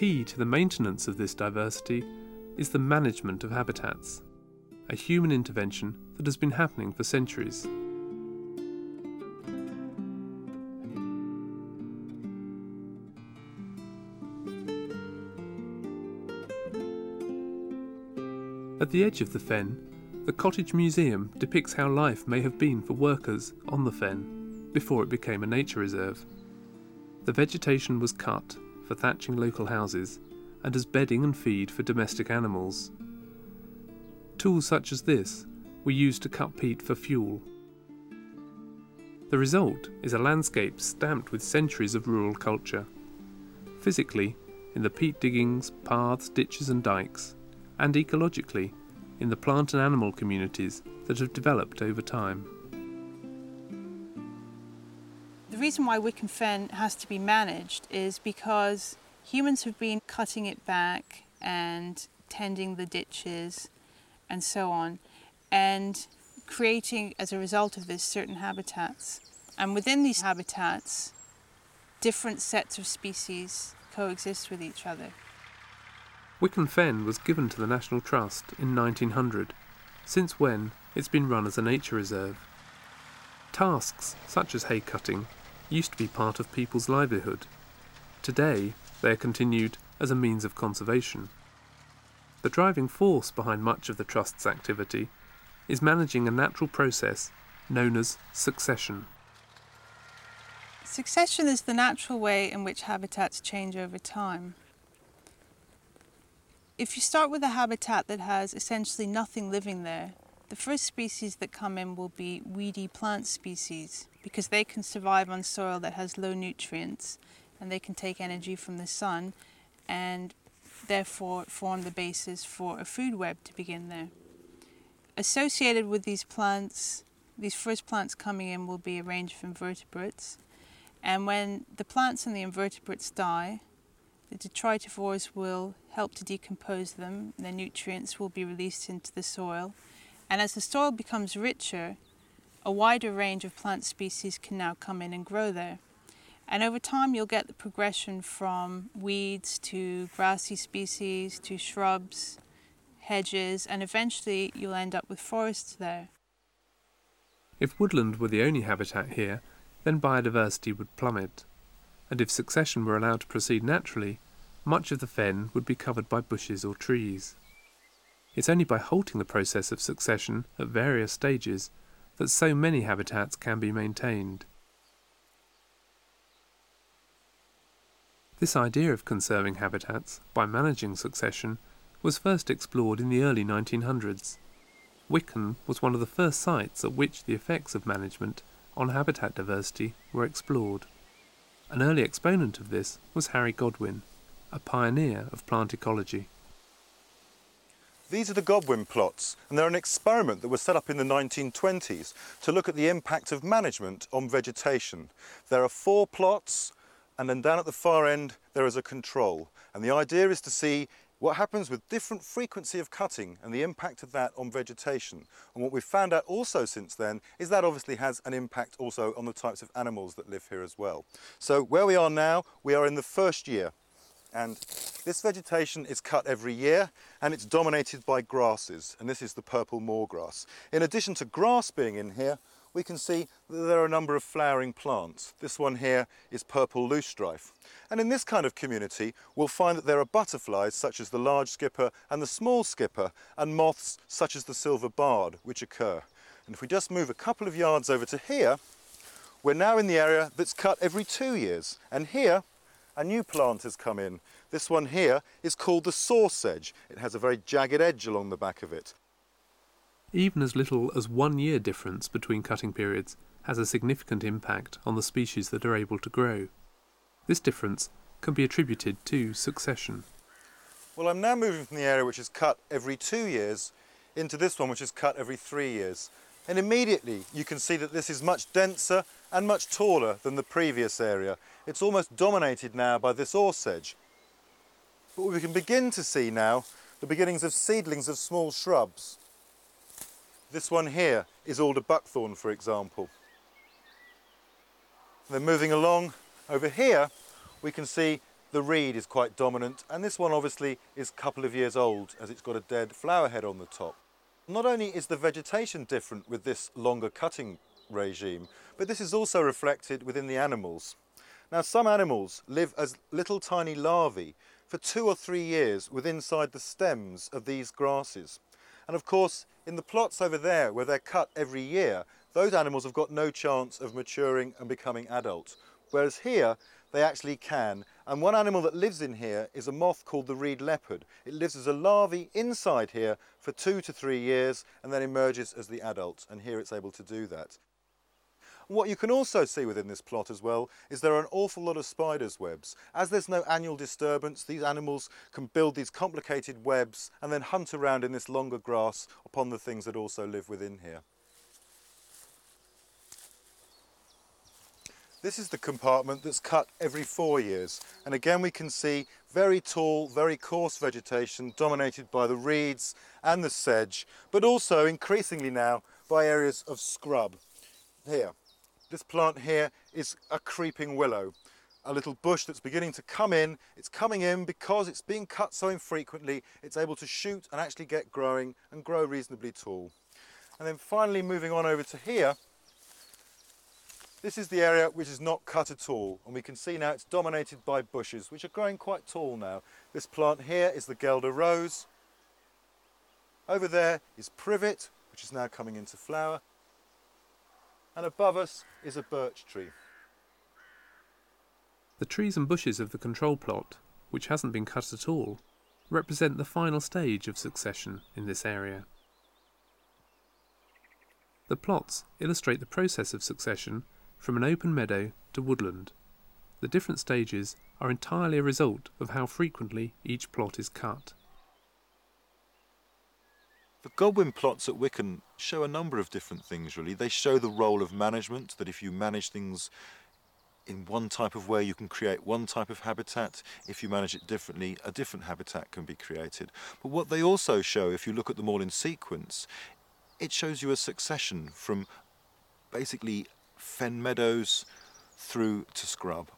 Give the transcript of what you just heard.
key to the maintenance of this diversity is the management of habitats, a human intervention that has been happening for centuries. At the edge of the fen, the Cottage Museum depicts how life may have been for workers on the fen before it became a nature reserve. The vegetation was cut for thatching local houses and as bedding and feed for domestic animals. Tools such as this were used to cut peat for fuel. The result is a landscape stamped with centuries of rural culture. Physically, in the peat diggings, paths, ditches, and dikes, and ecologically in the plant and animal communities that have developed over time. Reason why Wicken Fen has to be managed is because humans have been cutting it back and tending the ditches and so on, and creating, as a result of this, certain habitats. And within these habitats, different sets of species coexist with each other. Wicken Fen was given to the National Trust in 1900, since when it's been run as a nature reserve. Tasks such as hay cutting used to be part of people's livelihood. Today, they are continued as a means of conservation. The driving force behind much of the Trust's activity is managing a natural process known as succession. Succession is the natural way in which habitats change over time. If you start with a habitat that has essentially nothing living there, the first species that come in will be weedy plant species because they can survive on soil that has low nutrients and they can take energy from the sun and therefore form the basis for a food web to begin there. Associated with these plants, these first plants coming in will be a range of invertebrates. And when the plants and the invertebrates die, the detritivores will help to decompose them, their nutrients will be released into the soil. And as the soil becomes richer, a wider range of plant species can now come in and grow there. And over time, you'll get the progression from weeds to grassy species to shrubs, hedges, and eventually you'll end up with forests there. If woodland were the only habitat here, then biodiversity would plummet and if succession were allowed to proceed naturally, much of the fen would be covered by bushes or trees. It's only by halting the process of succession at various stages that so many habitats can be maintained. This idea of conserving habitats by managing succession was first explored in the early 1900s. Wicken was one of the first sites at which the effects of management on habitat diversity were explored. An early exponent of this was Harry Godwin, a pioneer of plant ecology. These are the Godwin plots, and they're an experiment that was set up in the 1920s to look at the impact of management on vegetation. There are four plots, and then down at the far end there is a control. And the idea is to see what happens with different frequency of cutting and the impact of that on vegetation. And what we've found out also since then is that obviously has an impact also on the types of animals that live here as well. So where we are now, we are in the first year. And this vegetation is cut every year and it's dominated by grasses. And this is the purple moor grass. In addition to grass being in here, we can see that there are a number of flowering plants. This one here is purple loosestrife. And in this kind of community, we'll find that there are butterflies such as the large skipper and the small skipper, and moths such as the silver barred, which occur. And if we just move a couple of yards over to here, we're now in the area that's cut every two years. And here, a new plant has come in. This one here is called the saw sedge. It has a very jagged edge along the back of it. Even as little as one year difference between cutting periods has a significant impact on the species that are able to grow. This difference can be attributed to succession. Well, I'm now moving from the area which is cut every two years into this one which is cut every three years. And immediately you can see that this is much denser and much taller than the previous area. It's almost dominated now by this ore. But we can begin to see now the beginnings of seedlings of small shrubs. This one here is alder buckthorn, for example. then moving along over here, we can see the reed is quite dominant and this one obviously is a couple of years old as it's got a dead flower head on the top. Not only is the vegetation different with this longer cutting regime, but this is also reflected within the animals. Now some animals live as little tiny larvae for two or three years within inside the stems of these grasses. And of course, in the plots over there where they're cut every year, those animals have got no chance of maturing and becoming adult. Whereas here, they actually can. And one animal that lives in here is a moth called the reed leopard. It lives as a larvae inside here for two to three years and then emerges as the adult. And here it's able to do that. What you can also see within this plot as well is there are an awful lot of spiders' webs. As there's no annual disturbance, these animals can build these complicated webs and then hunt around in this longer grass upon the things that also live within here. This is the compartment that's cut every four years. And again, we can see very tall, very coarse vegetation dominated by the reeds and the sedge, but also increasingly now by areas of scrub. Here, this plant here is a creeping willow, a little bush that's beginning to come in. It's coming in because it's being cut so infrequently, it's able to shoot and actually get growing and grow reasonably tall. And then finally moving on over to here, this is the area which is not cut at all and we can see now it's dominated by bushes which are growing quite tall now. This plant here is the Guelder Rose. Over there is Privet which is now coming into flower and above us is a birch tree. The trees and bushes of the control plot, which hasn't been cut at all, represent the final stage of succession in this area. The plots illustrate the process of succession from an open meadow to woodland. The different stages are entirely a result of how frequently each plot is cut. The Godwin plots at Wicken show a number of different things really. They show the role of management, that if you manage things in one type of way you can create one type of habitat. If you manage it differently, a different habitat can be created. But what they also show, if you look at them all in sequence, it shows you a succession from basically fen meadows through to scrub.